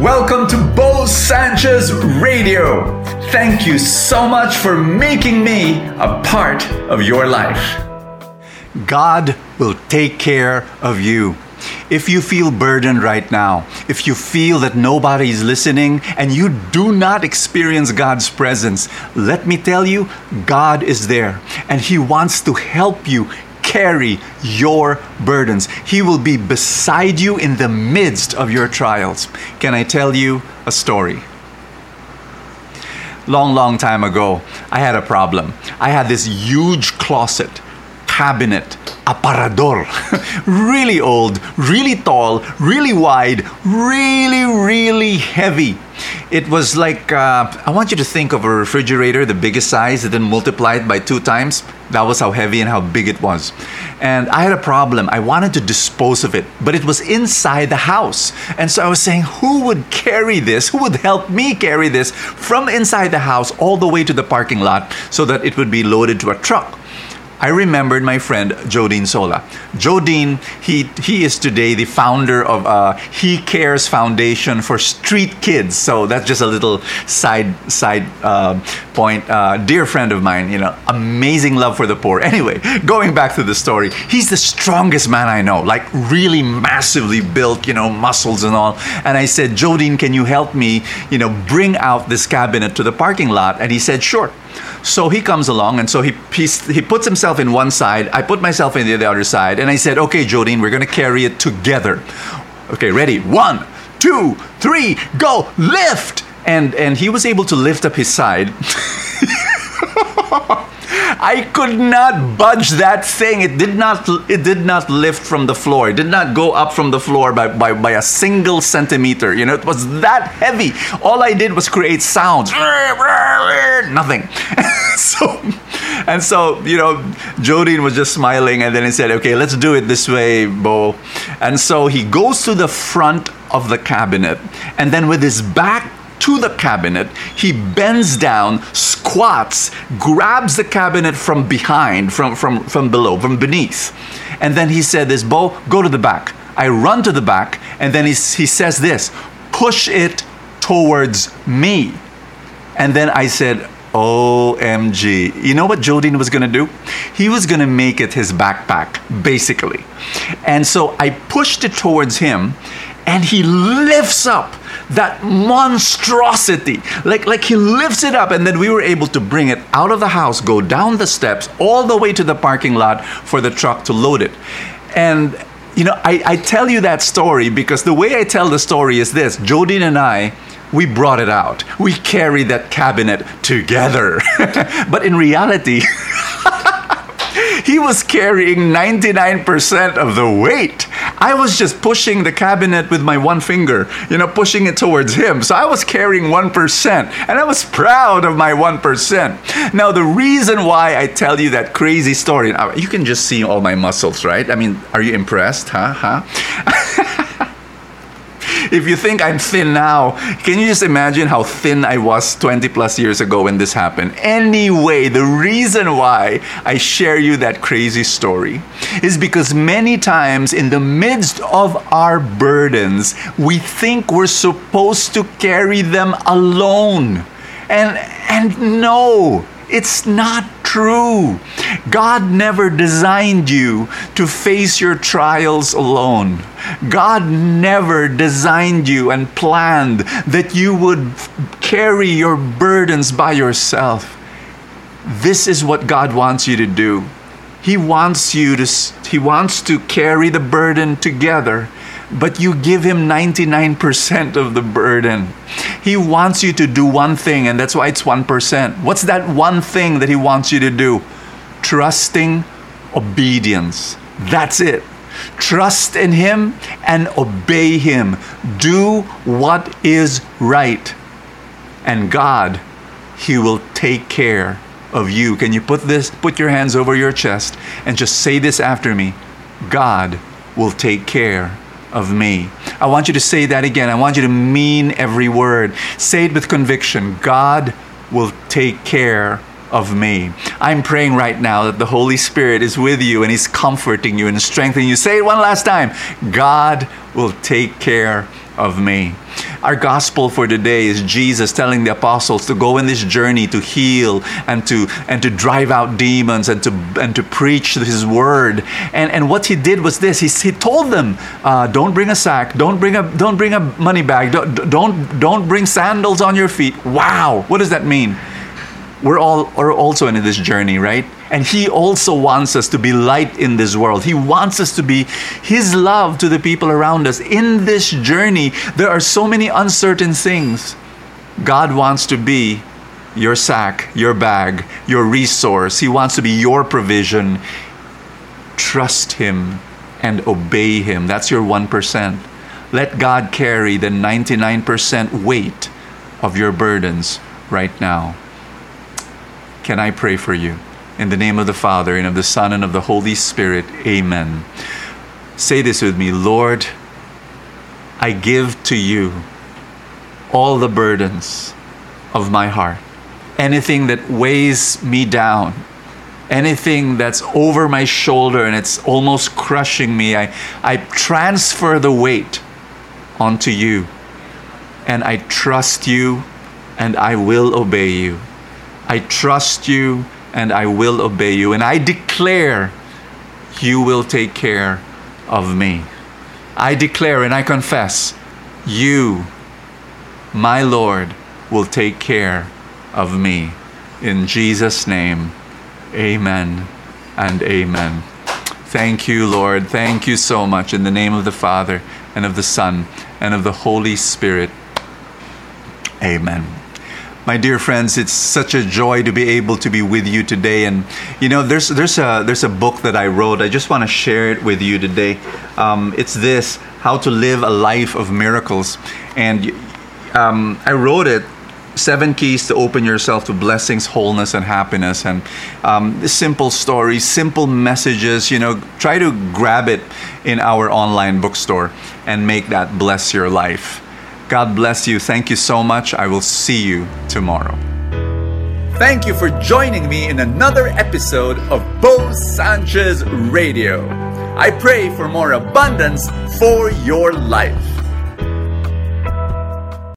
Welcome to Bo Sanchez Radio. Thank you so much for making me a part of your life. God will take care of you. If you feel burdened right now, if you feel that nobody is listening and you do not experience God's presence, let me tell you, God is there and He wants to help you carry your burdens. He will be beside you in the midst of your trials. Can I tell you a story? Long, long time ago, I had a problem. I had this huge closet, cabinet, aparador. really old, really tall, really wide, really, really heavy. It was like, uh, I want you to think of a refrigerator, the biggest size, and then multiply it by two times. That was how heavy and how big it was. And I had a problem. I wanted to dispose of it, but it was inside the house. And so I was saying, who would carry this? Who would help me carry this from inside the house all the way to the parking lot so that it would be loaded to a truck? I remembered my friend Jodine Sola. Jodine, he he is today the founder of uh, He Cares Foundation for Street Kids. So that's just a little side side uh, point. Uh, dear friend of mine, you know, amazing love for the poor. Anyway, going back to the story, he's the strongest man I know. Like really massively built, you know, muscles and all. And I said, Jodine, can you help me, you know, bring out this cabinet to the parking lot? And he said, sure. So he comes along, and so he, he, puts himself in one side. I put myself in the other side, and I said, "Okay, Jodine, we're gonna carry it together." Okay, ready? One, two, three, go! Lift! And and he was able to lift up his side. I could not budge that thing. It did not it did not lift from the floor. It did not go up from the floor by, by, by a single centimeter. You know, it was that heavy. All I did was create sounds. Nothing. so and so, you know, Jodine was just smiling and then he said, Okay, let's do it this way, Bo. And so he goes to the front of the cabinet and then with his back to the cabinet. He bends down, squats, grabs the cabinet from behind, from, from, from below, from beneath. And then he said this, Bo, go to the back. I run to the back, and then he, he says this, push it towards me. And then I said, OMG. You know what Jodine was going to do? He was going to make it his backpack, basically. And so I pushed it towards him, and he lifts up that monstrosity like like he lifts it up and then we were able to bring it out of the house go down the steps all the way to the parking lot for the truck to load it and you know i, I tell you that story because the way i tell the story is this jodine and i we brought it out. We carried that cabinet together. but in reality, he was carrying 99% of the weight. I was just pushing the cabinet with my one finger, you know, pushing it towards him. So I was carrying 1%, and I was proud of my 1%. Now, the reason why I tell you that crazy story, you can just see all my muscles, right? I mean, are you impressed? Huh? Huh? if you think I'm thin now, can you just imagine how thin I was 20 plus years ago when this happened? Anyway, the reason why I share you that crazy story is because many times in the midst of our burdens, we think we're supposed to carry them alone. And and no, it's not true. God never designed you to face your trials alone. God never designed you and planned that you would carry your burdens by yourself. This is what God wants you to do. He wants you to he wants to carry the burden together but you give him 99% of the burden. He wants you to do one thing, and that's why it's 1%. What's that one thing that he wants you to do? Trusting obedience. That's it. Trust in him and obey him. Do what is right. And God, he will take care of you. Can you put this put your hands over your chest and just say this after me? God will take care of me. I want you to say that again. I want you to mean every word. Say it with conviction. God will take care of me. I'm praying right now that the Holy Spirit is with you and He's comforting you and strengthening you. Say it one last time God will take care of me. Our gospel for today is Jesus telling the apostles to go in this journey to heal and to and to drive out demons and to and to preach His word. And and what He did was this: He, he told them, uh, "Don't bring a sack. Don't bring a don't bring a money bag. Don't don't don't bring sandals on your feet." Wow, what does that mean? We're all are also in this journey, right? And He also wants us to be light in this world. He wants us to be His love to the people around us. In this journey, there are so many uncertain things. God wants to be your sack, your bag, your resource. He wants to be your provision. Trust Him and obey Him. That's your 1%. Let God carry the 99% weight of your burdens right now. Can I pray for you? In the name of the Father, and of the Son, and of the Holy Spirit, amen. Say this with me Lord, I give to you all the burdens of my heart. Anything that weighs me down, anything that's over my shoulder and it's almost crushing me, I, I transfer the weight onto you. And I trust you and I will obey you. I trust you and I will obey you. And I declare you will take care of me. I declare and I confess you, my Lord, will take care of me. In Jesus' name, amen and amen. Thank you, Lord. Thank you so much. In the name of the Father, and of the Son, and of the Holy Spirit. Amen. My dear friends, it's such a joy to be able to be with you today. And you know, there's there's a there's a book that I wrote. I just want to share it with you today. Um, it's this: How to Live a Life of Miracles. And um, I wrote it seven keys to open yourself to blessings wholeness and happiness and um, simple stories simple messages you know try to grab it in our online bookstore and make that bless your life god bless you thank you so much i will see you tomorrow Thank you for joining me in another episode of Bo Sanchez Radio. I pray for more abundance for your life.